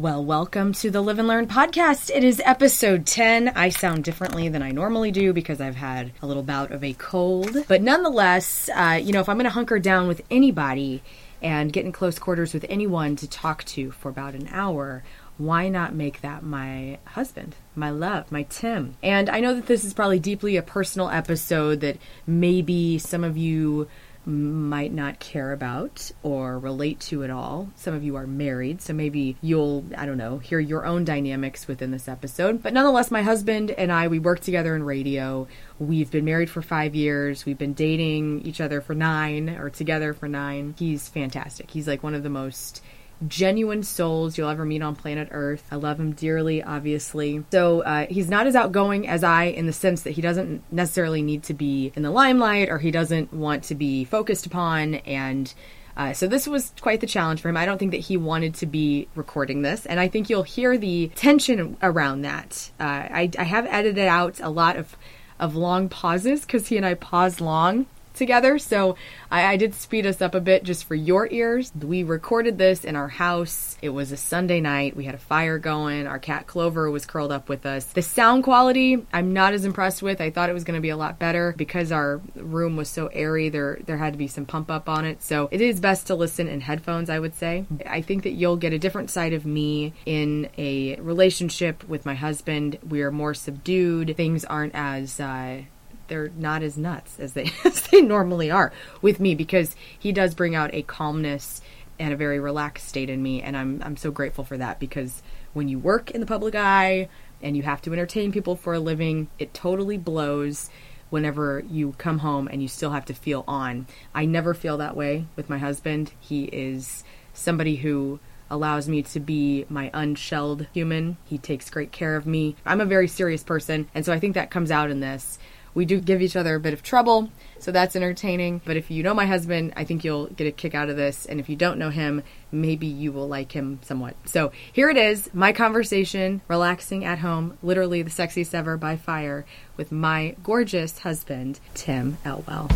Well, welcome to the Live and Learn podcast. It is episode 10. I sound differently than I normally do because I've had a little bout of a cold. But nonetheless, uh, you know, if I'm going to hunker down with anybody and get in close quarters with anyone to talk to for about an hour, why not make that my husband, my love, my Tim? And I know that this is probably deeply a personal episode that maybe some of you might not care about or relate to at all. Some of you are married, so maybe you'll, I don't know, hear your own dynamics within this episode. But nonetheless, my husband and I, we work together in radio. We've been married for five years. We've been dating each other for nine or together for nine. He's fantastic. He's like one of the most genuine souls you'll ever meet on planet Earth. I love him dearly, obviously. So uh, he's not as outgoing as I in the sense that he doesn't necessarily need to be in the limelight or he doesn't want to be focused upon. And uh, so this was quite the challenge for him. I don't think that he wanted to be recording this, and I think you'll hear the tension around that. Uh, I, I have edited out a lot of of long pauses because he and I pause long together. So I, I, did speed us up a bit just for your ears. We recorded this in our house. It was a Sunday night. We had a fire going. Our cat Clover was curled up with us. The sound quality, I'm not as impressed with. I thought it was going to be a lot better because our room was so airy. There, there had to be some pump up on it. So it is best to listen in headphones, I would say. I think that you'll get a different side of me in a relationship with my husband. We are more subdued. Things aren't as, uh, they're not as nuts as they as they normally are with me because he does bring out a calmness and a very relaxed state in me and I'm I'm so grateful for that because when you work in the public eye and you have to entertain people for a living, it totally blows whenever you come home and you still have to feel on. I never feel that way with my husband. He is somebody who allows me to be my unshelled human. He takes great care of me. I'm a very serious person, and so I think that comes out in this. We do give each other a bit of trouble, so that's entertaining. But if you know my husband, I think you'll get a kick out of this. And if you don't know him, maybe you will like him somewhat. So here it is my conversation, relaxing at home, literally the sexiest ever by fire, with my gorgeous husband, Tim Elwell.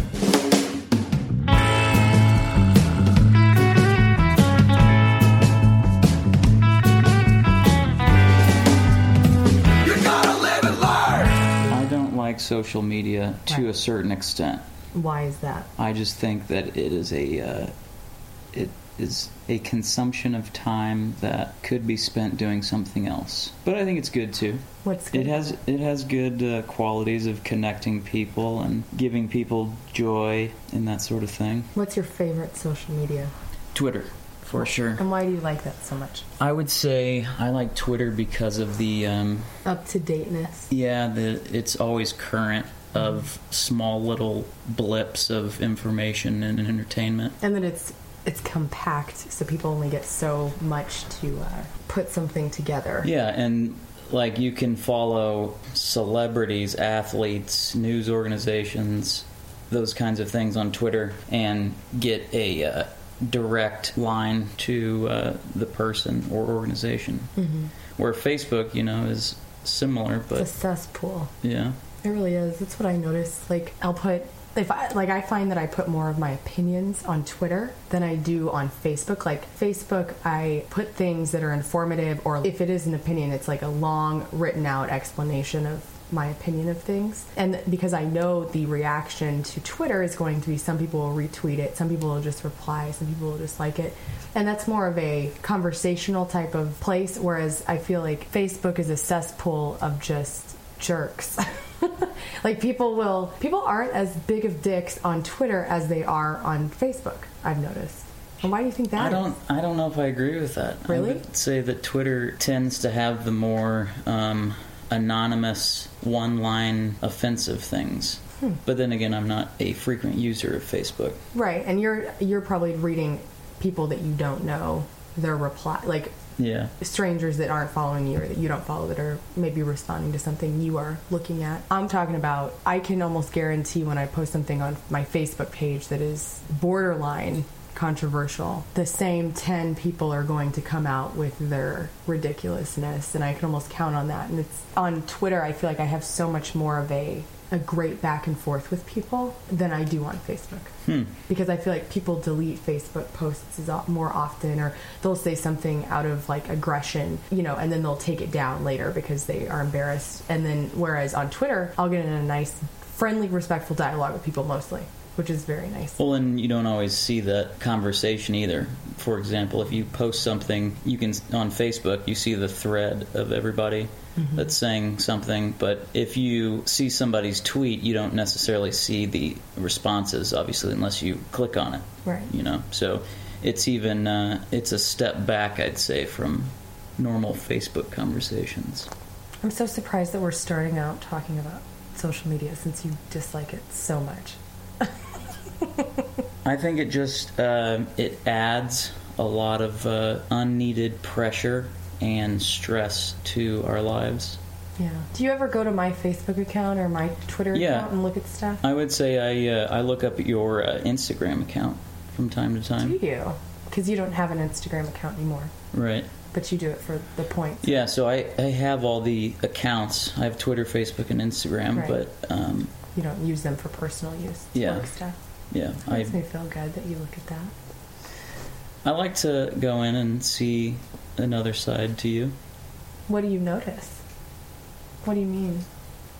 Like social media to right. a certain extent. Why is that? I just think that it is a uh, it is a consumption of time that could be spent doing something else. But I think it's good too. What's good? It has it has good uh, qualities of connecting people and giving people joy and that sort of thing. What's your favorite social media? Twitter for sure. And why do you like that so much? I would say I like Twitter because of the um, up to dateness. Yeah, the it's always current of small little blips of information and entertainment. And then it's it's compact, so people only get so much to uh, put something together. Yeah, and like you can follow celebrities, athletes, news organizations, those kinds of things on Twitter, and get a uh, direct line to uh, the person or organization. Mm-hmm. Where Facebook, you know, is similar, but it's a cesspool. Yeah, it really is. That's what I noticed. Like I'll put if I like I find that I put more of my opinions on Twitter than I do on Facebook. Like Facebook, I put things that are informative, or if it is an opinion, it's like a long written out explanation of my opinion of things. And because I know the reaction to Twitter is going to be some people will retweet it, some people will just reply, some people will just like it. And that's more of a conversational type of place, whereas I feel like Facebook is a cesspool of just jerks. like people will people aren't as big of dicks on Twitter as they are on Facebook, I've noticed. And why do you think that? I don't. Is? I don't know if I agree with that. Really? I would say that Twitter tends to have the more um, anonymous, one line offensive things. Hmm. But then again, I'm not a frequent user of Facebook. Right, and you're you're probably reading people that you don't know their reply like yeah strangers that aren't following you or that you don't follow that are maybe responding to something you are looking at i'm talking about i can almost guarantee when i post something on my facebook page that is borderline controversial, the same 10 people are going to come out with their ridiculousness. And I can almost count on that. And it's on Twitter, I feel like I have so much more of a a great back and forth with people than I do on Facebook. Hmm. Because I feel like people delete Facebook posts more often, or they'll say something out of like aggression, you know, and then they'll take it down later because they are embarrassed. And then, whereas on Twitter, I'll get in a nice, friendly, respectful dialogue with people mostly, which is very nice. Well, and you don't always see that conversation either. For example, if you post something, you can on Facebook, you see the thread of everybody that's saying something. But if you see somebody's tweet, you don't necessarily see the responses, obviously, unless you click on it. Right. You know, so it's even uh, it's a step back, I'd say, from normal Facebook conversations. I'm so surprised that we're starting out talking about social media since you dislike it so much. I think it just uh, it adds a lot of uh, unneeded pressure and stress to our lives. Yeah. Do you ever go to my Facebook account or my Twitter Yeah. account and look at stuff? I would say I uh, I look up your uh, Instagram account from time to time. Do you? Because you don't have an Instagram account anymore, Right. but you do it for the points. Yeah. So I, I have all the accounts. I have Twitter, Facebook, and Instagram. Right. But um, You don't use them for personal use. Yeah. Stuff. Yeah, It I makes me feel good that you look at that. I like to go in and see another side to you. What do you notice? What do you mean?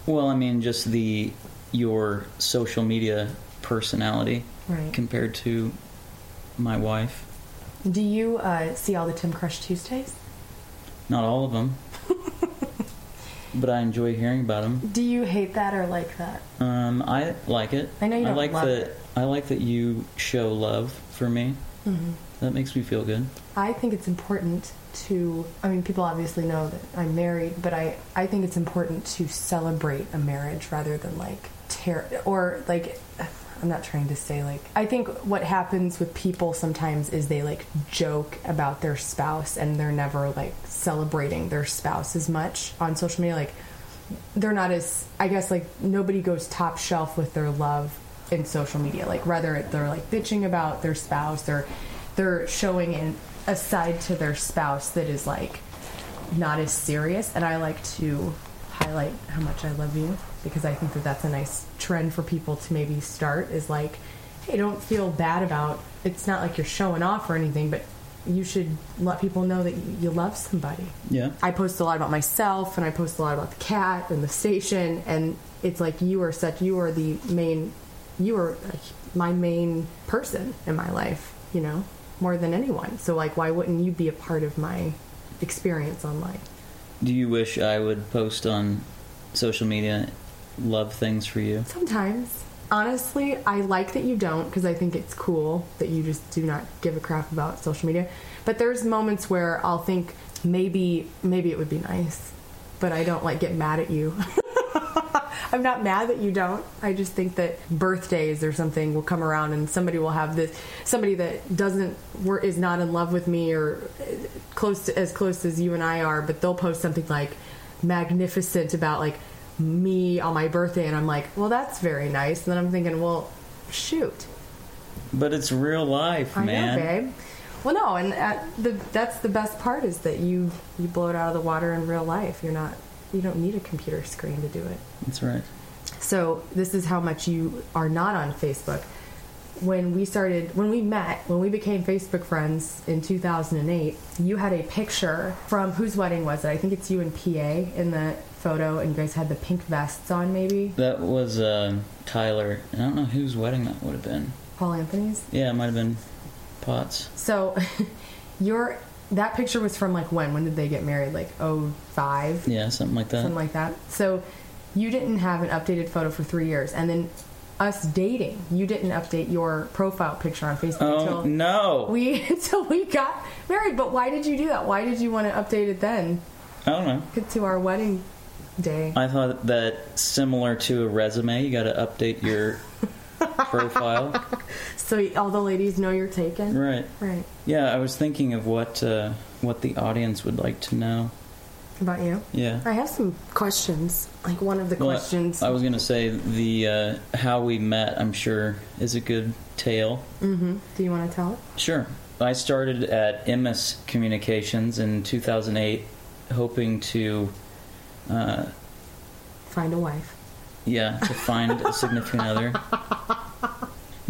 Well, I mean, just the your social media personality Right. compared to my wife. Do you uh, see all the Tim Crush Tuesdays? Not all of them, but I enjoy hearing about them. Do you hate that or like that? Um, I like it. I know you don't like love that. it. I like that you show love for me. Mm-hmm. That makes me feel good. I think it's important to, I mean, people obviously know that I'm married, but I, I think it's important to celebrate a marriage rather than like tear, or like, I'm not trying to say like, I think what happens with people sometimes is they like joke about their spouse and they're never like celebrating their spouse as much on social media. Like, they're not as, I guess, like, nobody goes top shelf with their love in social media. Like, rather they're like bitching about their spouse, they're they're showing in a side to their spouse that is like not as serious and i like to highlight how much i love you because i think that that's a nice trend for people to maybe start is like hey don't feel bad about it's not like you're showing off or anything but you should let people know that you love somebody Yeah. I post a lot about myself and I post a lot about the cat and the station and it's like you are such you are the main you were like, my main person in my life, you know, more than anyone. So like why wouldn't you be a part of my experience online? Do you wish I would post on social media love things for you? Sometimes honestly, I like that you don't because I think it's cool that you just do not give a crap about social media. But there's moments where I'll think maybe maybe it would be nice, but I don't like get mad at you. I'm not mad that you don't. I just think that birthdays or something will come around and somebody will have this somebody that doesn't wor- is not in love with me or close to, as close as you and I are, but they'll post something like magnificent about like me on my birthday and I'm like, "Well, that's very nice." And then I'm thinking, "Well, shoot. But it's real life, I man. know, babe." Well, no, and uh, the that's the best part is that you you blow it out of the water in real life. You're not you don't need a computer screen to do it. That's right. So this is how much you are not on Facebook. When we started, when we met, when we became Facebook friends in 2008, you had a picture from whose wedding was it? I think it's you and PA in the photo, and you guys had the pink vests on, maybe That was uh, Tyler. I don't know whose wedding that would have been. Paul Anthony's. Yeah, it might have been Potts. So your that picture was from like when? When did they get married? Like oh five? Yeah, something like that. something like that. So you didn't have an updated photo for three years, and then us dating, you didn't update your profile picture on Facebook oh until no! we until we got married. But why did you do that? Why did you want to update it then? I don't know. Get to our wedding day. I thought that similar to a resume, you got to update your profile. So all the ladies know you're taken. Right. Right. Yeah, I was thinking of what uh, what the audience would like to know. About you. Yeah. I have some questions. Like one of the Well, questions. I was gonna say the uh, how we met. I'm sure is a good tale. hmm Do you want to tell it? Sure. I started at Emmis Communications in 2008, hoping to uh, Find a wife. Yeah, to find a significant other.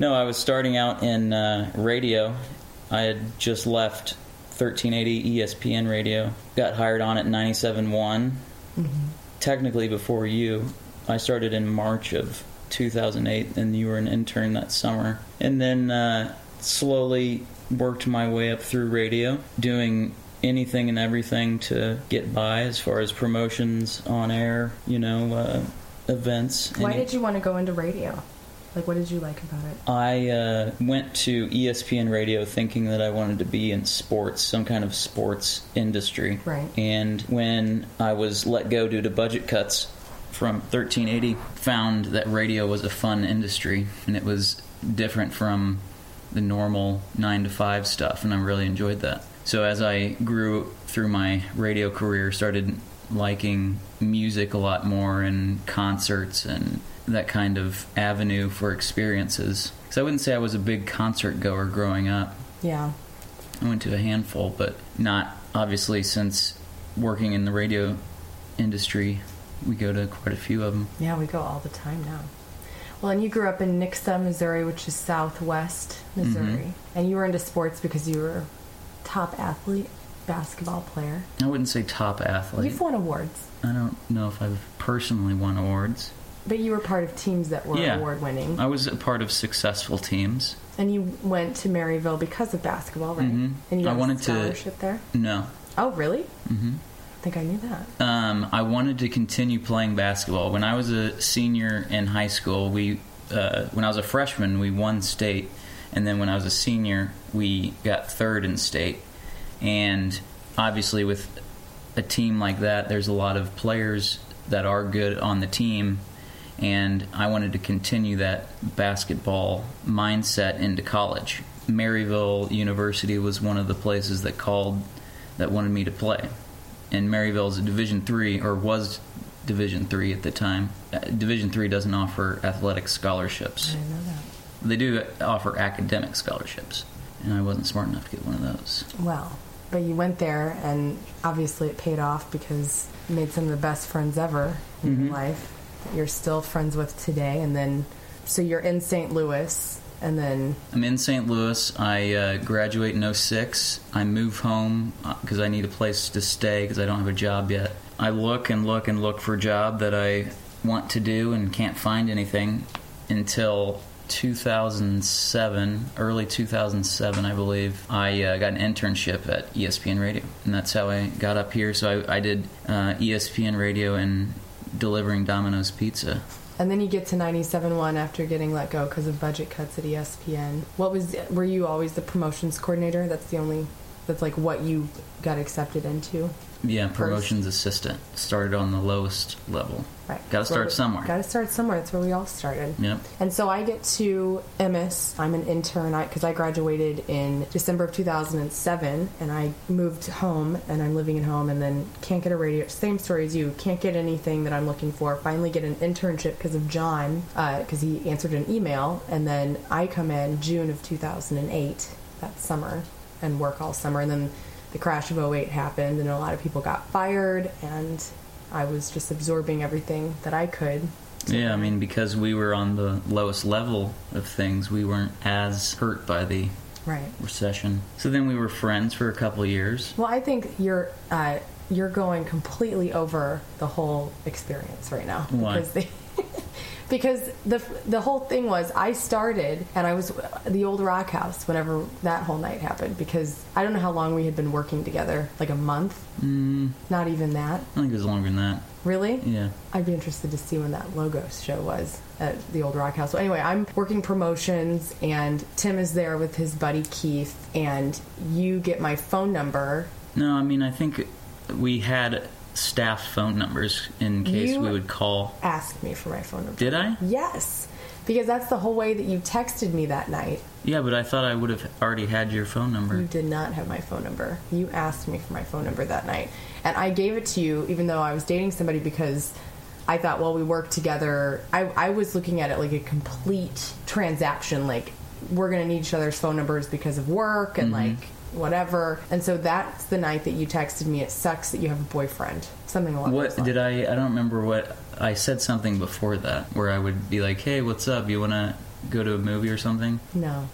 No, I was starting out in uh, radio. I had just left 1380 ESPN radio. Got hired on at 97.1. Technically, before you, I started in March of 2008, and you were an intern that summer. And then uh, slowly worked my way up through radio, doing anything and everything to get by as far as promotions on air, you know, uh, events. Why Any- did you want to go into radio? Like, what did you like about it? I uh, went to ESPN radio thinking that I wanted to be in sports, some kind of sports industry. Right. And when I was let go due to budget cuts from 1380, found that radio was a fun industry and it was different from the normal 9 to 5 stuff, and I really enjoyed that. So as I grew through my radio career, started liking music a lot more and concerts and that kind of avenue for experiences. Because I wouldn't say I was a big concert goer growing up. Yeah. I went to a handful, but not obviously since working in the radio industry. We go to quite a few of them. Yeah, we go all the time now. Well, and you grew up in Nixa, Missouri, which is southwest Missouri. Mhm. And you were into sports because you were top athlete, basketball player. I wouldn't say top athlete. You've won awards, I don't know if I've personally won awards. But you were part of teams that were Yeah. award winning. I was a part of successful teams. And you went to Maryville because of basketball, right? Mhm. And you I got wanted a to- scholarship there? No. Oh, really? hmm I think I knew that. Um, I wanted to continue playing basketball. When I was a senior in high school, we uh, when I was a freshman, we won state, and then when I was a senior, we got third in state. And obviously, with a team like that, there's a lot of players that are good on the team, and I wanted to continue that basketball mindset into college. Maryville University was one of the places that called that wanted me to play and Maryville is a Division three or was Division three at the time. Uh, Division three doesn't offer athletic scholarships. I didn't know that. They do offer academic scholarships, and I wasn't smart enough to get one of those. Well, but you went there, and obviously it paid off because you made some of the best friends ever in Mhm. your life you're still friends with today. And then, so you're in St. Louis, and then I'm in St. Louis. I uh, graduate in 06. I move home because I need a place to stay because I don't have a job yet. I look and look and look for a job that I want to do and can't find anything until 2007, early 2007, I believe. I uh, got an internship at ESPN Radio, and that's how I got up here. So I, I did uh, ESPN Radio and delivering Domino's Pizza. and then you get to 97.1 after getting let go because of budget cuts at ESPN. What was? Were you always the promotions coordinator? That's the only. That's like what you got accepted into. Yeah, promotions assistant. Started on the lowest level. Right. Gotta start somewhere. Got to start somewhere. That's where we all started. Yep. And so I get to Emmis. I'm an intern because I, graduated in December of 2007, and I moved home, and I'm living at home, and then can't get a radio. Same story as you. Can't get anything that I'm looking for. Finally, get an internship because of John, uh, because he answered an email, and then I come in June of 2008 that summer and work all summer, and then the crash of 08 happened, and a lot of people got fired, and I was just absorbing everything that I could. Yeah, I mean, because we were on the lowest level of things, we weren't as hurt by the Right. recession. So then we were friends for a couple of years. Well, I think you're uh, you're going completely over the whole experience right now Why? because they, because the the whole thing was I started and I was the old rock house whenever that whole night happened because I don't know how long we had been working together like a month Mm, not even that I think it was longer than that. really Yeah. I'd be interested to see when that logo show was at the old rock house. So anyway, I'm working promotions and Tim is there with his buddy Keith and you get my phone number No, I mean, I think we had staff phone numbers in case You- we would call. asked me for my phone number. Did I? Yes, because that's the whole way that you texted me that night. Yeah, but I thought I would have already had your phone number. You did not have my phone number. You asked me for my phone number that night. And I gave it to you even though I was dating somebody because I thought, well, we work together. I, I was looking at it like a complete transaction. Like, we're going to need each other's phone numbers because of work and mm-hmm. like whatever. And so that's the night that you texted me, it sucks that you have a boyfriend. Something along What did I? I don't remember what I said something before that where I would be like, "Hey, what's up? You want to go to a movie or something?" No,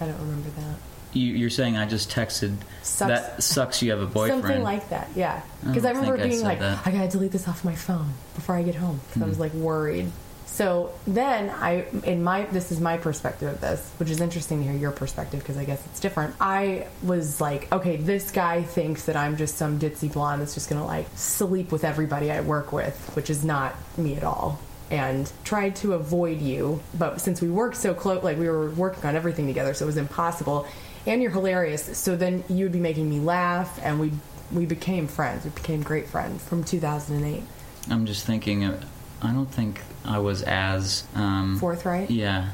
I don't remember that. You, you're saying I just texted. Sucks. That sucks. You have a boyfriend. Something like that, yeah. Because don't I, remember think I being like, that. I gotta delete this off my phone before I get home. 'cause I was Hmm. like worried. So then I, in my, this is my perspective of this, which is interesting to hear your perspective because I guess it's different. I was like, okay, this guy thinks that I'm just some ditzy blonde that's just gonna like sleep with everybody I work with, which is not me at all. And tried to avoid you, but since we worked so close, like we were working on everything together, so it was impossible. And you're hilarious, so then you would be making me laugh, and we we became friends. We became great friends from 2008. I'm just thinking. I don't think I was as. Um, Forthright. Yeah,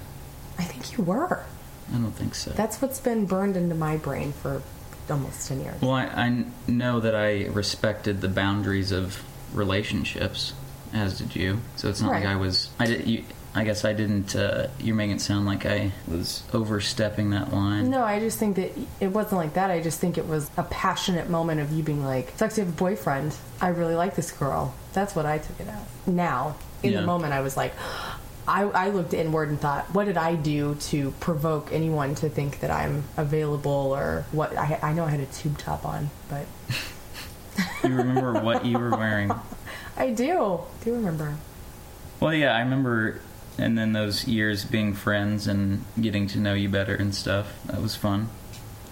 I think you were. I don't think so. That's what's been burned into my brain for almost 10 years. Well, I, I know that I respected the boundaries of relationships, as did you. So it's not Right. like I was. I did. You, I guess I didn't. Uh, you're making it sound like I was overstepping that line. No, I just think that it wasn't like that. I just think it was a passionate moment of you being like, sucks you have a boyfriend. I really like this girl. That's what I took it as. Now, in Yeah. the moment, I was like, I, I looked inward and thought, what did I do to provoke anyone to think that I'm available or what? I, I know I had a tube top on, but You remember what you were wearing? I do. do remember. Well, yeah, I remember. And then those years being friends and getting to know you better and stuff. That was fun.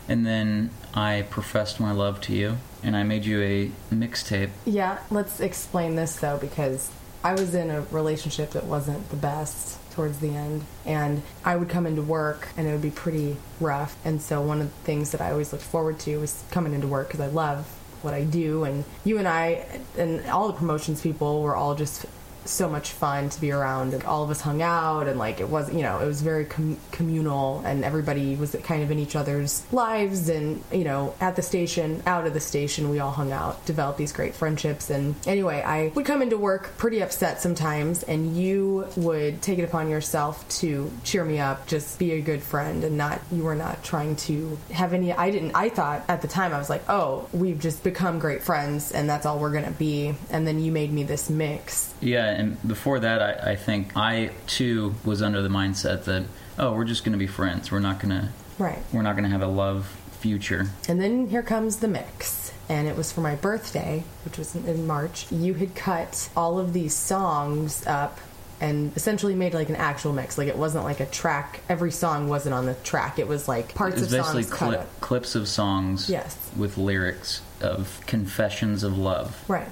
And then I professed my love to you, and I made you a mixtape. Yeah, let's explain this though, because I was in a relationship that wasn't the best towards the end, and I would come into work and it would be pretty rough. And so, one of the things that I always looked forward to was coming into work because I love what I do. And you and I, and all the promotions people, were all just so much fun to be around and all of us hung out and like it was you know it was very com- communal and everybody was kind of in each other's lives and you know at the station out of the station we all hung out developed these great friendships. And anyway i would come into work pretty upset sometimes and you would take it upon yourself to cheer me up just be a good friend and not you were not trying to have any i didn't i thought at the time i was like oh we've just become great friends and that's all we're gonna be. And then you made me this mix. Yeah, and before that, I, I think I too was under the mindset that oh, we're just going to be friends. We're not going to right we're not going to have a love future. And then here comes the mix. And it was for my birthday, which was in- March. You had cut all of these songs up and essentially made like an actual mix. Like it wasn't like a track. Every song wasn't on the track. It was like parts It's of songs cut clip, up. clips of songs Yes. with lyrics of confessions of love. Right.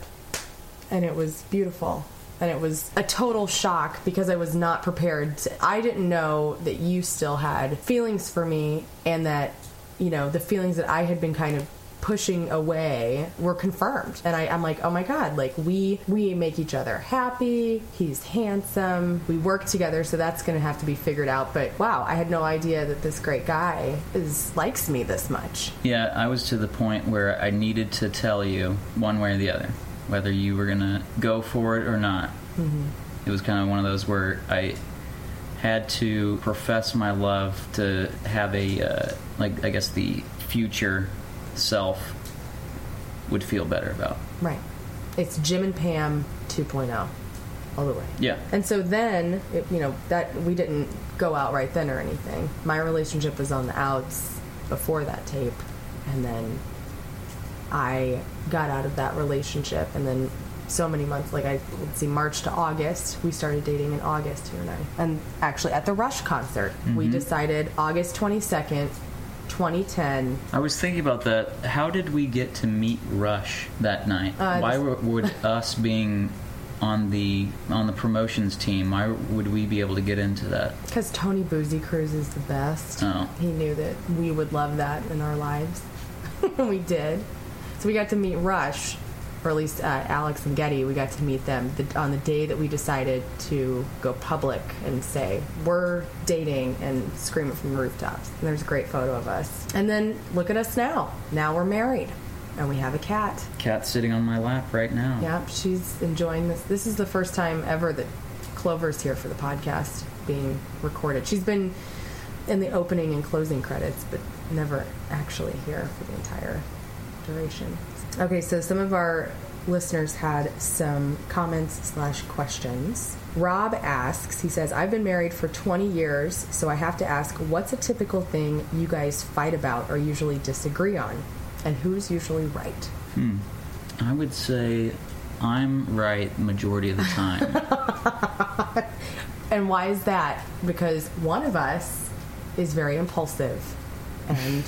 And it was beautiful. And it was a total shock because I was not prepared. To, I didn't know that you still had feelings for me and that, you know, the feelings that I had been kind of pushing away were confirmed. And I, I'm like, oh my God, like we we make each other happy. He's handsome. We work together, so that's gonna have to be figured out. But wow, I had no idea that this great guy is likes me this much. Yeah, I was to the point where I needed to tell you one way or the other whether you were to go for it or not. Mm-hmm. It was kind of one of those where I had to profess my love to have a uh, like I guess the future self would feel better about. Right. It's Jim and Pam 2.0 all the way. Yeah. And so then, it, you know, that we didn't go out right then or anything. My relationship was on the outs before that tape, and then I got out of that relationship, and then so many months, like I let's see, March to August, we started dating in August, you and I, and actually at the Rush concert, we decided August twenty second, twenty ten. I was thinking about that. How did we get to meet Rush that night? Uh, why were, would us being on the on the promotions team? Why would we be able to get into that? Because Tony Boozy Cruise is the best. Oh. He knew that we would love that in our lives. And we did. So we got to meet Rush, or at least uh, Alex and Geddy. We got to meet them the, on the day that we decided to go public and say, we're dating and scream it from the rooftops. And there's a great photo of us. And then look at us now. Now we're married. And we have a cat. Cat sitting on my lap right now. Yep, she's enjoying this. This is the first time ever that Clover's here for the podcast being recorded. She's been in the opening and closing credits, but never actually here for the entire duration. Okay, so some of our listeners had some comments slash questions. Rob asks, he says, I've been married for 20 years, so I have to ask, what's a typical thing you guys fight about or usually disagree on? And who's usually right? Hmm. I would say I'm right majority of the time. And why is that? Because one of us is very impulsive and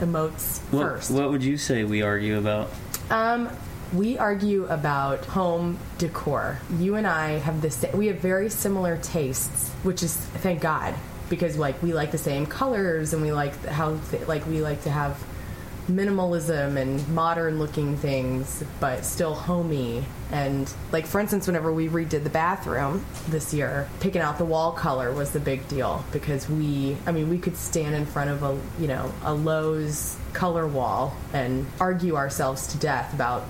emotes what, first. what would you say we argue about? Um, we argue about home decor. You and I have this. We have very similar tastes, which is thank God because like we like the same colors and we like how like we like to have minimalism and modern looking things, but still homey. And like for instance, whenever we redid the bathroom this year, picking out the wall color was the big deal because we, I mean, we could stand in front of a you know a Lowe's color wall and argue ourselves to death about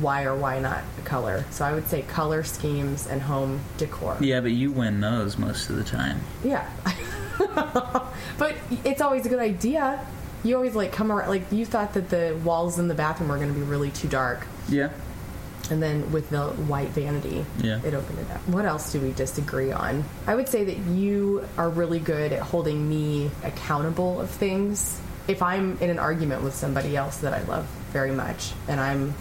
why or why not the color. So I would say color schemes and home decor. Yeah, but you win those most of the time. Yeah. but it's always a good idea. You always like come around like you thought that the walls in the bathroom were going to be really too dark. Yeah. And then with the white vanity, Yeah. it opened it up. What else do we disagree on? I would say that you are really good at holding me accountable of things. If I'm in an argument with somebody else that I love very much and I'm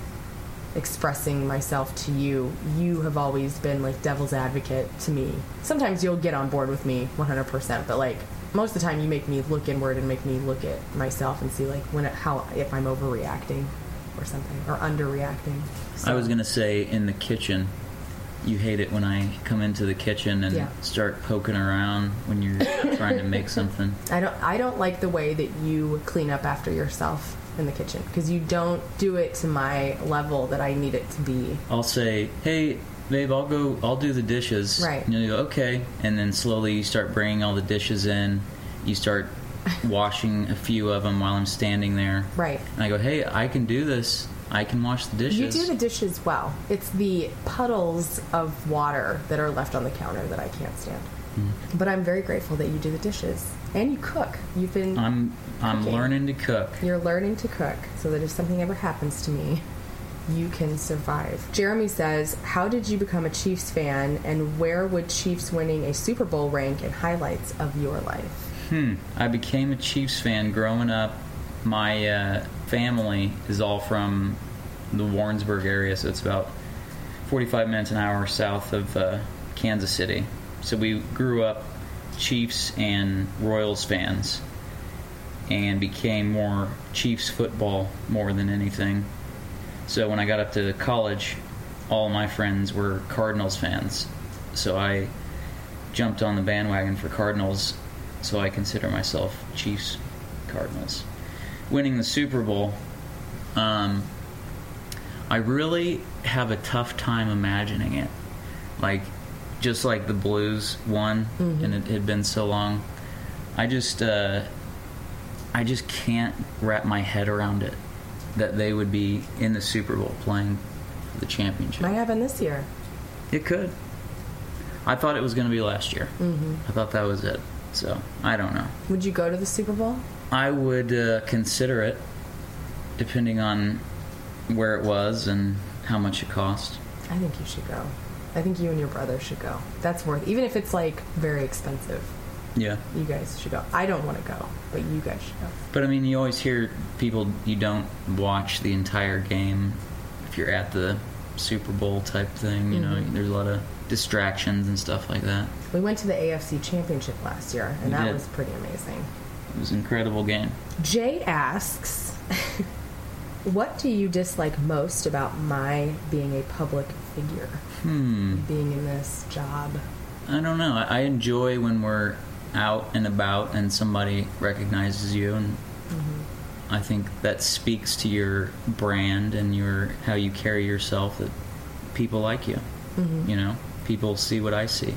expressing myself to you, you have always been like devil's advocate to me. Sometimes you'll get on board with me 100%, but like most of the time you make me look inward and make me look at myself and see like when it, how if I'm overreacting or something or underreacting. I was gonna say in the kitchen. You hate it when I come into the kitchen and Yeah. start poking around when you're trying to make something. I don't I don't like the way that you clean up after yourself in the kitchen because you don't do it to my level that I need it to be. I'll say, "Hey, babe, I'll go. I'll do the dishes." Right. And you go, "Okay," and then slowly you start bringing all the dishes in. You start washing a few of them while I'm standing there. Right. And I go, "Hey, I can do this. I can wash the dishes." You do the dishes well. It's the puddles of water that are left on the counter that I can't stand. Hmm. But I'm very grateful that you do the dishes and you cook. You've been I'm I'm Cooking. learning to cook. You're learning to cook so that if something ever happens to me, you can survive. Jeremy says, How did you become a Chiefs fan and where would Chiefs winning a Super Bowl rank in highlights of your life? Hmm. I became a Chiefs fan growing up. My uh, family is all from the Warrensburg area, so it's about 45 minutes an hour south of uh, Kansas City. So we grew up Chiefs and Royals fans and became more Chiefs football more than anything. So when I got up to college, all my friends were Cardinals fans. So I jumped on the bandwagon for Cardinals, so I consider myself Chiefs Cardinals. Winning the Super Bowl, um, I really have a tough time imagining it. Like, just like the Blues won, and it had been so long. I just, uh, I just can't wrap my head around it that they would be in the Super Bowl playing the championship. Might happen this year. It could. I thought it was going to be last year. Mm-hmm. I thought that was it. So I don't know. Would you go to the Super Bowl? I would uh, consider it, depending on where it was and how much it cost. I think you should go. I think you and your brother should go. That's worth even if it's like very expensive. Yeah, You guys should go. I don't want to go, but you guys should go. but I mean, you always hear people you don't watch the entire game if you're at the Super Bowl type thing. You know, there's a lot of distractions and stuff like that. We went to the AFC Championship last year, and We that did. was pretty amazing. It was an incredible game. Jay asks, "What do you dislike most about my being a public figure, Hmm. being in this job?" I don't know. I enjoy when we're out and about and somebody recognizes you, and I think that speaks to your brand and your how you carry yourself. That people like you. You know, people see what I see.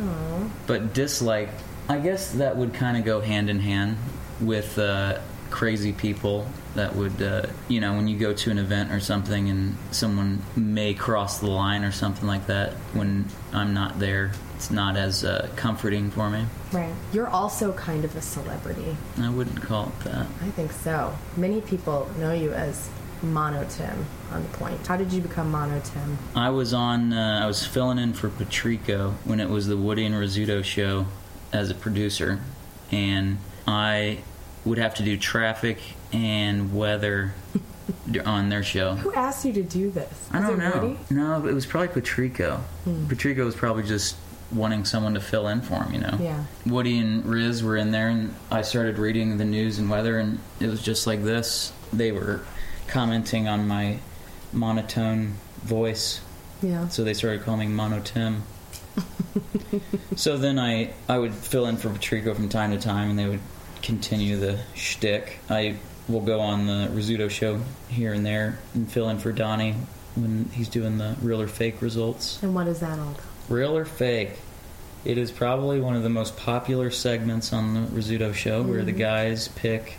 Oh, But dislike, I guess that would kind of go hand in hand with uh, crazy people that would, uh, you know, when you go to an event or something and someone may cross the line or something like that, when I'm not there, it's not as uh, comforting for me. right. You're also kind of a celebrity. I wouldn't call it that. I think so. Many people know you as Mono Tim on the point. How did you become Mono Tim? I was on. Uh, I was filling in for Patrico when it was the Woody and Rizzuto show as a producer, and I would have to do traffic and weather on their show. Who asked you to do this? I Was don't know. Woody? No, it was probably Patrico. Hmm. Patrico was probably just wanting someone to fill in for him. You know. Yeah. Woody and Riz were in there, and I started reading the news and weather, and it was just like this. They were commenting on my monotone voice, Yeah. so they started calling me Mono Tim. so then I I would fill in for Patrico from time to time, and they would continue the shtick. I will go on the Rizzuto show here and there and fill in for Donnie when he's doing the real or fake results. And what is that all about? Real or fake? It is probably one of the most popular segments on the Rizzuto show where the guys pick,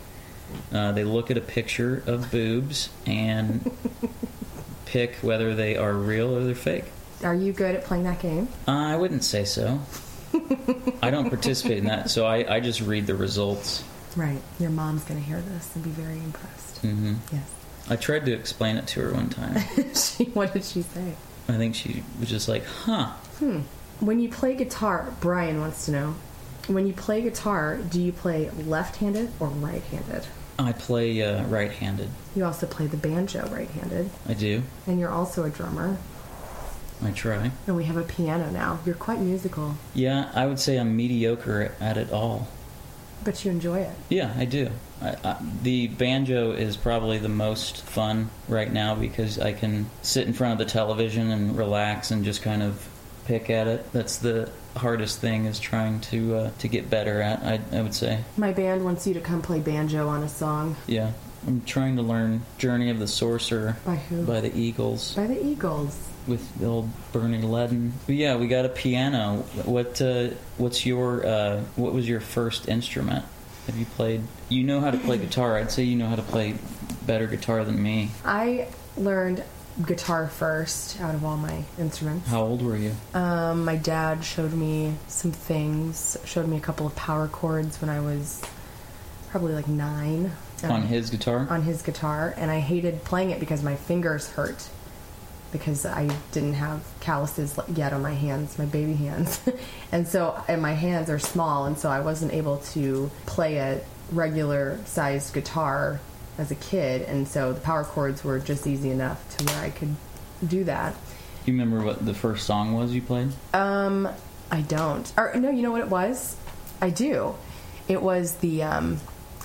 uh, they look at a picture of boobs and pick whether they are real or they're fake. Are you good at playing that game? Uh, I wouldn't say so. I don't participate in that, so I, I just read the results. Right. Your mom's going to hear this and be very impressed. hmm Yes. I tried to explain it to her one time. she, what did she say? I think she was just like, huh. Hmm. When you play guitar, Brian wants to know. When you play guitar, do you play left-handed or right-handed? I play uh, right handed. You also play the banjo right-handed, I do. and you're also a drummer. I try. And we have a piano now. You're quite musical, Yeah, I would say I'm mediocre at it all. but you enjoy it. Yeah, I do. I, I, the banjo is probably the most fun right now because I can sit in front of the television and relax and just kind of pick at it. That's the hardest thing is trying to uh, to get better at. I, I would say. My band wants you to come play banjo on a song. Yeah, I'm trying to learn "Journey of the Sorcerer" By who? by the Eagles By the Eagles. With the old Bernie Leadon. But yeah, we got a piano. What uh, what's your uh, what was your first instrument? Have you played? You know how to play guitar. I'd say you know how to play better guitar than me. I learned guitar first out of all my instruments. How old were you? Um, my dad showed me some things, showed me a couple of power chords when I was probably like nine. And On his guitar? on his guitar, and I hated playing it because my fingers hurt because I didn't have calluses yet on my hands, my baby hands, and so and my hands are small, and so I wasn't able to play a regular sized guitar as a kid, and so the power chords were just easy enough to where I could do that. You remember what the first song was you played? Um, I don't. Or no, you know what it was? I do. It was the um,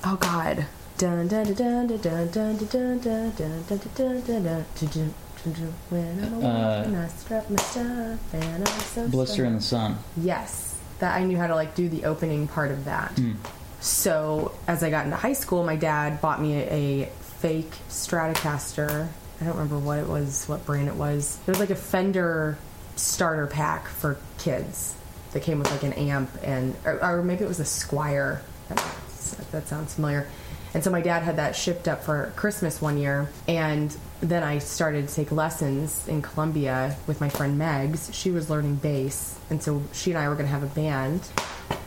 oh god. Dun dun dun dun dun dun dun dun dun dun dun dun dun dun dun dun when I'm Uh, and I strap my stuff and I'm so Blister in the Sun. Yes, that I knew how to like do the opening part of that. Hmm. So as I got into high school, my dad bought me a, a fake Stratocaster. I don't remember what it was, what brand it was. It was like a Fender starter pack for kids that came with like an amp and, or, or maybe it was a Squier. That, that sounds familiar. And so my dad had that shipped up for Christmas one year, and then I started to take lessons in Columbia with my friend Megs. She was learning bass, and so she and I were going to have a band.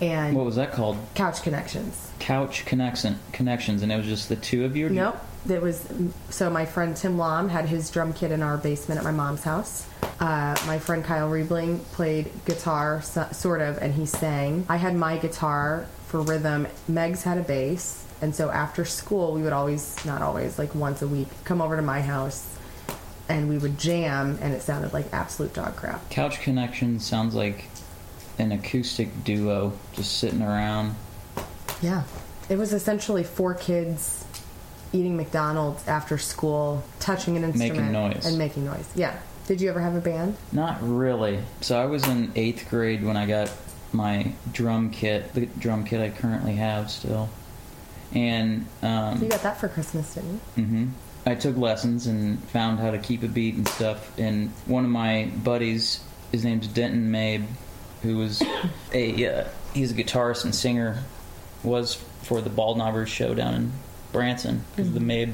And What was that called? Couch Connections. Couch Connection Connections, and it was just the two of you. or did you- Nope. it was so. My friend Tim Lom had his drum kit in our basement at my mom's house. Uh, my friend Kyle Riebling played guitar, so, sort of, and he sang. I had my guitar for rhythm. Megs had a bass, and so after school, we would always, not always, like once a week, come over to my house, and we would jam, and it sounded like absolute dog crap. Couch Connection sounds like an acoustic duo just sitting around. Yeah. It was essentially four kids eating McDonald's after school, touching an instrument, Making noise. and making noise. Yeah. Did you ever have a band? Not really. So I was in eighth grade when I got my drum kit, the drum kit I currently have still, and um, You got that for Christmas, didn't you? hmm I took lessons and found how to keep a beat and stuff. And one of my buddies, his name's Denton Mabe, who was a uh, he's a guitarist and singer, was for the Bald Knobbers show down in Branson because the Mabe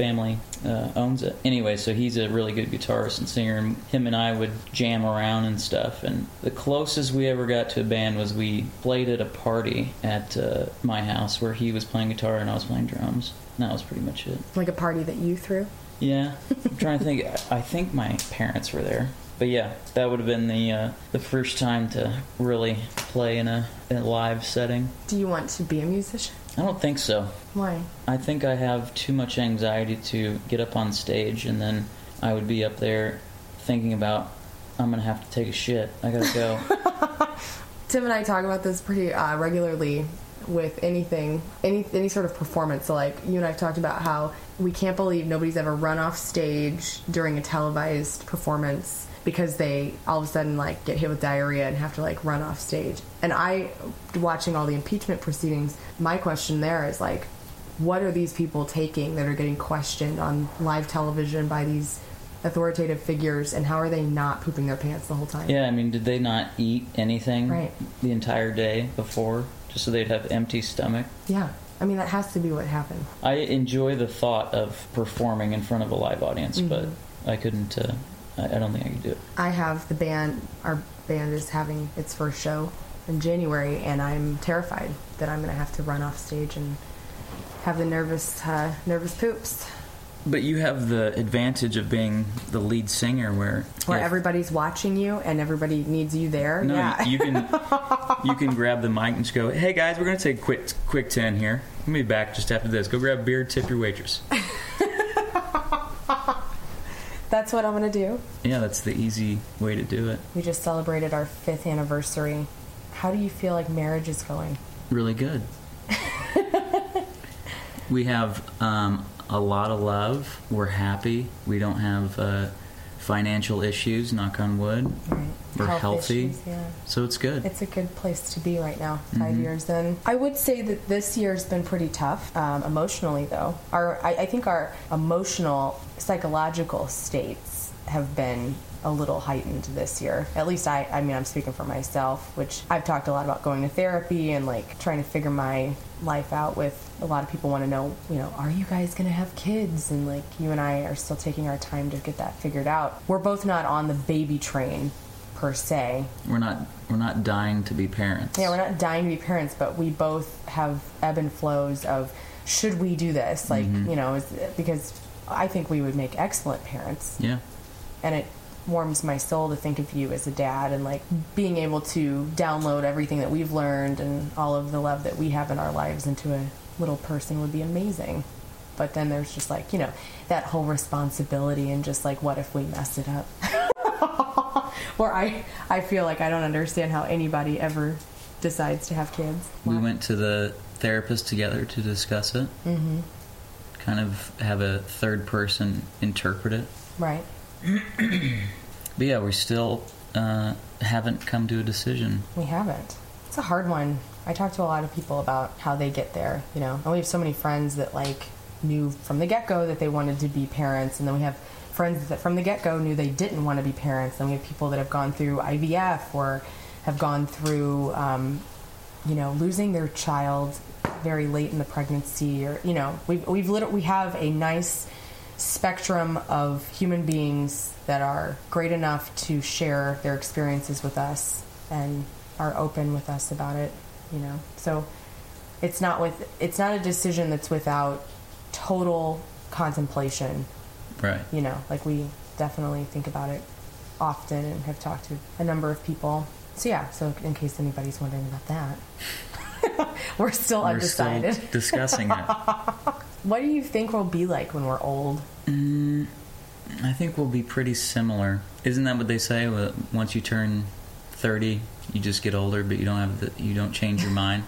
family uh, owns it. Anyway, so he's a really good guitarist and singer, and him and I would jam around and stuff. And the closest we ever got to a band was we played at a party at uh, my house where he was playing guitar and I was playing drums. And that was pretty much it. Like a party that you threw? Yeah, I'm trying to think. I think my parents were there, but yeah, that would have been the uh, the first time to really play in a, in a live setting. Do you want to be a musician? I don't think so. Why? I think I have too much anxiety to get up on stage, and then I would be up there thinking about I'm gonna have to take a shit. I gotta go. Tim and I talk about this pretty uh, regularly with anything, any any sort of performance. So, like you and I've talked about how we can't believe nobody's ever run off stage during a televised performance because they all of a sudden like get hit with diarrhea and have to like run off stage. And I, watching all the impeachment proceedings, my question there is like, what are these people taking that are getting questioned on live television by these authoritative figures, and how are they not pooping their pants the whole time? yeah, I mean, did they not eat anything Right. the entire day before, just so they'd have empty stomach? Yeah. I mean, that has to be what happened. I enjoy the thought of performing in front of a live audience, but I couldn't. Uh, I, I don't think I could do it. I have the band, our band is having its first show in January, and I'm terrified that I'm going to have to run off stage and have the nervous, uh, nervous poops But you have the advantage of being the lead singer, where where everybody's watching you and everybody needs you there. No, yeah. you can you can grab the mic and just go, "Hey guys, we're gonna take a quick quick ten here. We'll be back just after this. Go grab a beer, tip your waitress." That's what I'm going to do. Yeah, that's the easy way to do it. We just celebrated our fifth anniversary. How do you feel like marriage is going? Really good. we have um, a lot of love. We're happy. We don't have uh, financial issues. Knock on wood. Health healthy, issues, yeah. so it's good. It's a good place to be right now, 5 Mhm. years in. I would say that this year's been pretty tough um, emotionally, though. Our, I, I think our emotional, psychological states have been a little heightened this year. At least I, I mean, I'm speaking for myself, which I've talked a lot about going to therapy and like trying to figure my life out with. A lot of people want to know, you know, are you guys going to have kids? And like you and I are still taking our time to get that figured out. We're both not on the baby train per se. we're not we're not dying to be parents. Yeah, we're not dying to be parents, but we both have ebb and flows of should we do this? Like, mm-hmm. you know, is, because I think we would make excellent parents, Yeah. and it warms my soul to think of you as a dad and like being able to download everything that we've learned and all of the love that we have in our lives into a little person would be amazing. But then there's just like, you know, that whole responsibility and just like, what if we mess it up? Where I, I feel like I don't understand how anybody ever decides to have kids. We went to the therapist together to discuss it. Mm-hmm. Kind of have a third person interpret it. Right. But yeah, we still uh, haven't come to a decision. We haven't. It's a hard one. I talk to a lot of people about how they get there, you know. And we have so many friends that like knew from the get-go that they wanted to be parents and then we have friends that from the get-go knew they didn't want to be parents and we have people that have gone through IVF or have gone through um, you know, losing their child very late in the pregnancy or you know, we've we've lit- we have a nice spectrum of human beings that are great enough to share their experiences with us and are open with us about it, you know. So it's not with it's not a decision that's without total contemplation, Right. you know. Like we definitely think about it often and have talked to a number of people. So yeah, so in case anybody's wondering about that. we're still We're undecided. still discussing it. What do you think we'll be like when we're old? Mm, I think we'll be pretty similar. Isn't that what they say? Once you turn thirty, you just get older, but you don't have the you don't change your mind.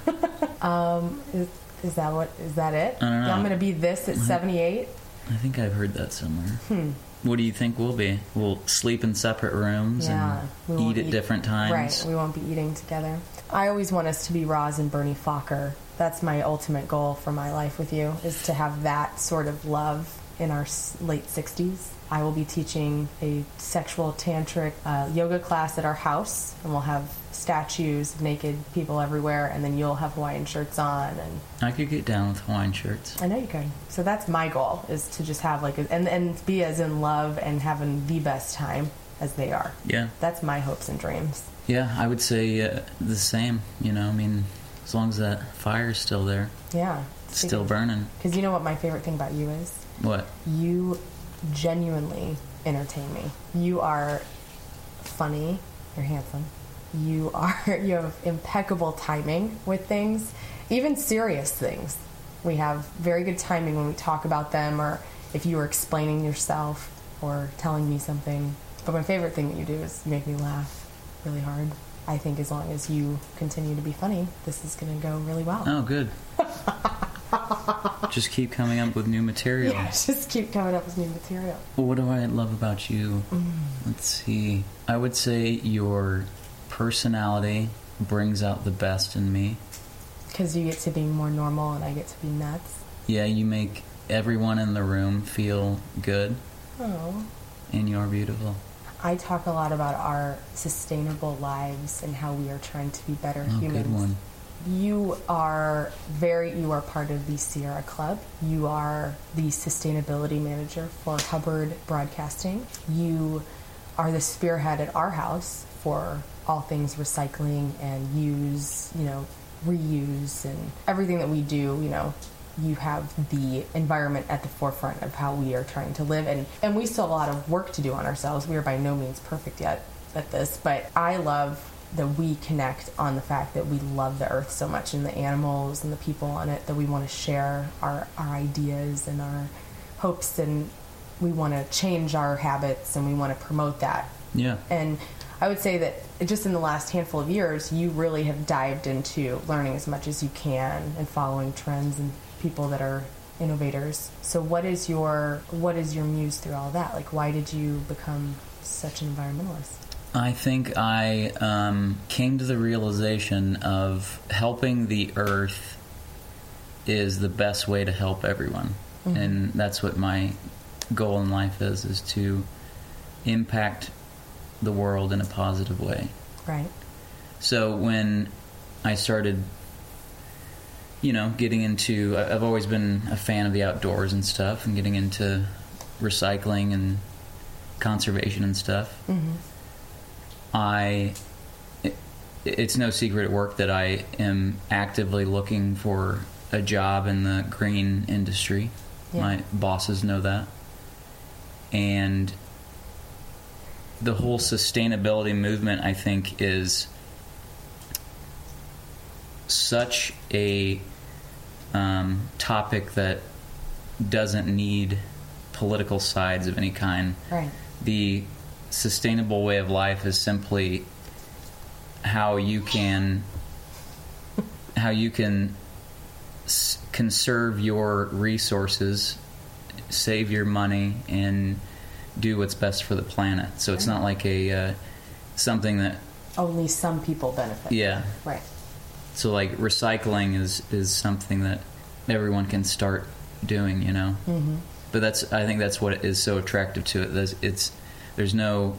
Um, is, is that what is that it? I don't know. I'm going to be this at 78. I think I've heard that somewhere. Hmm. What do you think we'll be? We'll sleep in separate rooms Yeah, and eat at different times. Right, we won't be eating together. I always want us to be Roz and Bernie Focker. That's my ultimate goal for my life with you is to have that sort of love in our late 60s. I will be teaching a sexual tantric uh, yoga class at our house, and we'll have statues of naked people everywhere, and then you'll have Hawaiian shirts on, and I could get down with Hawaiian shirts. I know you could. So that's my goal is to just have like a, and and be as in love and having the best time as they are. Yeah, That's my hopes and dreams. yeah. I would say uh, the same. You know, I mean, as long as that fire is still there, Yeah. still burning. Because you know what my favorite thing about you is? What? You genuinely entertain me. You are funny. You're handsome. You are you have impeccable timing with things, even serious things. We have very good timing when we talk about them, or if you are explaining yourself or telling me something. But my favorite thing that you do is make me laugh really hard. I think as long as you continue to be funny, this is going to go really well. Oh, good. Just keep coming up with new material. Yeah, just keep coming up with new material. What do I love about you? Mm. Let's see. I would say your personality brings out the best in me. Because you get to be more normal and I get to be nuts. Yeah, you make everyone in the room feel good, Oh. and you're beautiful. I talk a lot about our sustainable lives and how we are trying to be better Oh, humans. good one. You are very, you are part of the Sierra Club. You are the sustainability manager for Hubbard Broadcasting. You are the spearhead at our house for all things recycling and use, you know, reuse and everything that we do, you know, you have the environment at the forefront of how we are trying to live and and we still have a lot of work to do on ourselves. We are by no means perfect yet at this, but I love that we connect on the fact that we love the earth so much and the animals and the people on it that we want to share our, our ideas and our hopes and we want to change our habits and we want to promote that Yeah. and I would say that just in the last handful of years, you really have dived into learning as much as you can and following trends and people that are innovators. So, what is your what is your muse through all that? Like, why did you become such an environmentalist? I think I um, came to the realization of helping the earth is the best way to help everyone, and that's what my goal in life is: is to impact the world in a positive way. Right. So when I started, you know, getting into, I've always been a fan of the outdoors and stuff, and getting into recycling and conservation and stuff. Mm-hmm. I it, it's no secret at work that I am actively looking for a job in the green industry. Yeah. My bosses know that. And the whole sustainability movement I think is such a um, topic that doesn't need political sides of any kind Right. the sustainable way of life is simply how you can how you can s- conserve your resources save your money and do what's best for the planet so it's not like a uh, something that Only some people benefit. yeah Right. so like recycling is is something that everyone can start doing you know Mm-hmm. but that's I think that's what is so attractive to it. It's there's no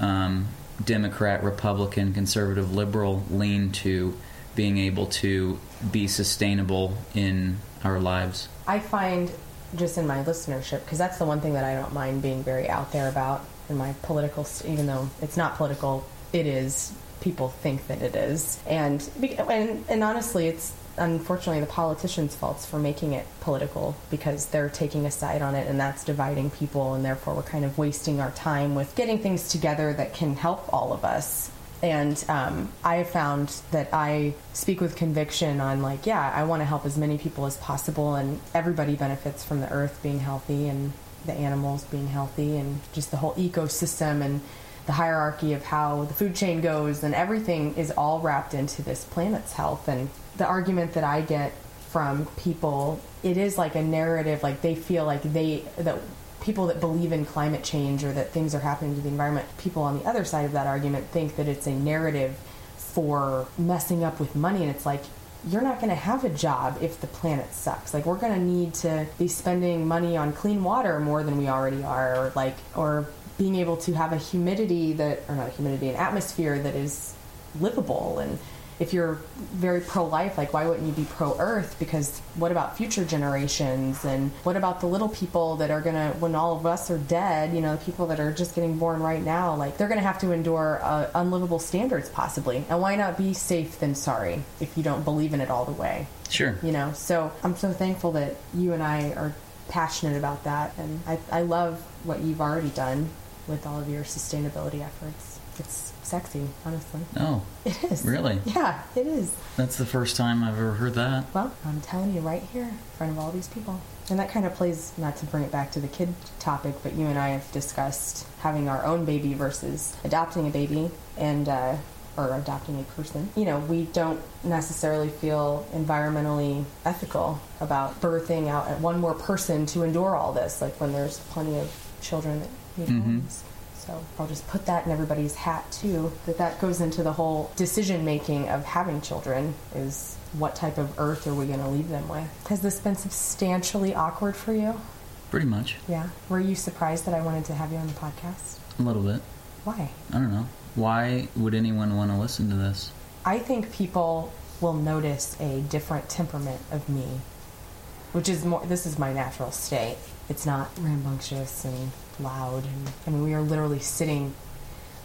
um, Democrat, Republican, conservative, liberal lean to being able to be sustainable in our lives. I find just in my listenership, because that's the one thing that I don't mind being very out there about in my political, even though it's not political, it is. People think that it is, and and and honestly, it's unfortunately the politicians' faults for making it political because they're taking a side on it, and that's dividing people, and therefore we're kind of wasting our time with getting things together that can help all of us. And um, I have found that I speak with conviction on like, yeah, I want to help as many people as possible, and everybody benefits from the earth being healthy and the animals being healthy, and just the whole ecosystem and the hierarchy of how the food chain goes, and everything is all wrapped into this planet's health. And the argument that I get from people, it is like a narrative, like they feel like they that people that believe in climate change or that things are happening to the environment, people on the other side of that argument think that it's a narrative for messing up with money. And it's like, you're not going to have a job if the planet sucks. Like, we're going to need to be spending money on clean water more than we already are, or like, or being able to have a humidity that, or not a humidity, an atmosphere that is livable. And if you're very pro-life like why wouldn't you be pro-earth? Because what about future generations? And what about the little people that are gonna when all of us are dead you know the people that are just getting born right now like they're gonna have to endure uh, unlivable standards possibly. And why not be safe than sorry if you don't believe in it all the way? Sure. you know? So i'm so thankful that you and i are passionate about that, and I, I love what you've already done with all of your sustainability efforts. It's sexy, honestly. Oh, It is. really? Yeah, it is. That's the first time I've ever heard that. Well, I'm telling you right here in front of all these people. And that kind of plays, not to bring it back to the kid topic, but you and I have discussed having our own baby versus adopting a baby and, uh, or adopting a person. You know, we don't necessarily feel environmentally ethical about birthing out one more person to endure all this, like when there's plenty of children that Mhm. homes. So I'll just put that in everybody's hat too. That that goes into the whole decision making of having children is what type of earth are we going to leave them with? Has this been substantially awkward for you? Pretty much. Yeah. Were you surprised that I wanted to have you on the podcast? A little bit. Why? I don't know. Why would anyone want to listen to this? I think people will notice a different temperament of me, which is more. This is my natural state. It's not rambunctious and loud. And I mean, we are literally sitting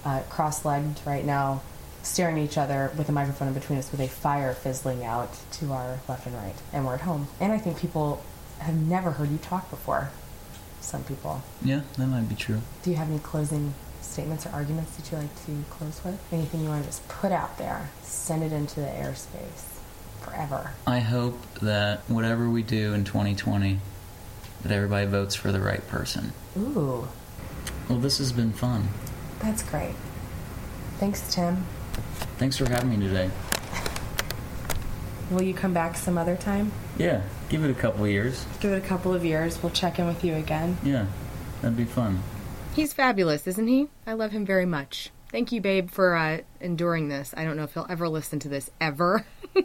uh, cross-legged right now, staring at each other with a microphone in between us, with a fire fizzling out to our left and right, and we're at home. And I think people have never heard you talk before. Some people. Yeah, that might be true. Do you have any closing statements or arguments that you like to close with? Anything you want to just put out there, send it into the airspace forever. I hope that whatever we do in 2020, that everybody votes for the right person. Ooh, Well, this has been fun. that's great. Thanks, Tim. Thanks for having me today. Will you come back some other time? Yeah, give it a couple of years. Give it a couple of years. We'll check in with you again. Yeah, that'd be fun. He's fabulous, isn't he? I love him very much. Thank you, babe, for uh, enduring this. I don't know if he'll ever listen to this ever. uh,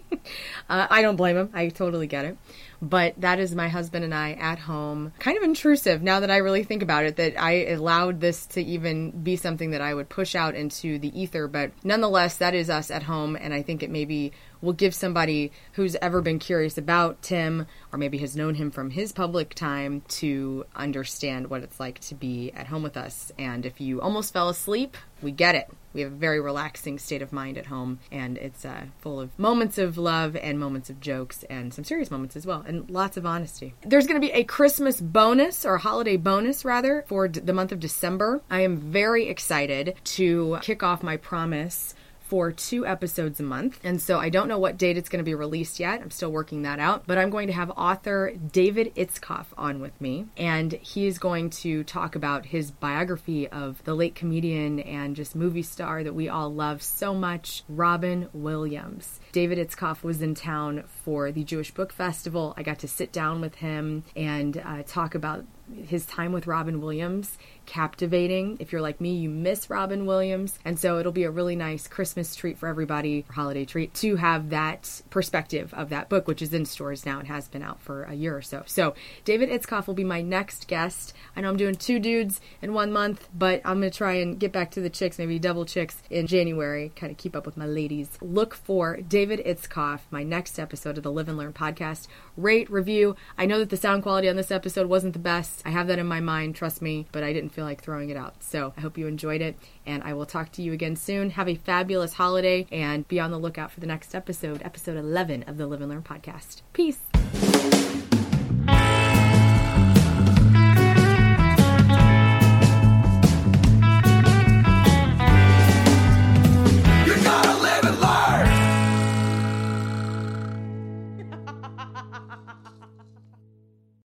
I don't blame him. I totally get it. But that is my husband and I at home. Kind of intrusive now that I really think about it, that I allowed this to even be something that I would push out into the ether. But nonetheless, that is us at home. And I think it maybe will give somebody who's ever been curious about Tim or maybe has known him from his public time to understand what it's like to be at home with us. And if you almost fell asleep, we get it. We have a very relaxing state of mind at home, and it's uh, full of moments of love and moments of jokes and some serious moments as well, and lots of honesty. There's going to be a Christmas bonus or a holiday bonus, rather, for d- the month of December. I am very excited to kick off my promise for two episodes a month. And so I don't know what date it's going to be released yet. I'm still working that out. But I'm going to have author David Itzkoff on with me. And he's going to talk about his biography of the late comedian and just movie star that we all love so much, Robin Williams. David Itzkoff was in town for the Jewish Book Festival. I got to sit down with him and uh, talk about his time with Robin Williams captivating. If you're like me, you miss Robin Williams. And so it'll be a really nice Christmas treat for everybody, holiday treat, to have that perspective of that book, which is in stores now. It has been out for a year or so. So David Itzkoff will be my next guest. I know I'm doing two dudes in one month, but I'm going to try and get back to the chicks, maybe double chicks in January, kind of keep up with my ladies. Look for David Itzkoff, my next episode of the Live and Learn podcast. Rate, review. I know that the sound quality on this episode wasn't the best. I have that in my mind, trust me, but I didn't feel like throwing it out. So I hope you enjoyed it, and I will talk to you again soon. Have a fabulous holiday, and be on the lookout for the next episode, episode 11 of the Live and Learn podcast. Peace.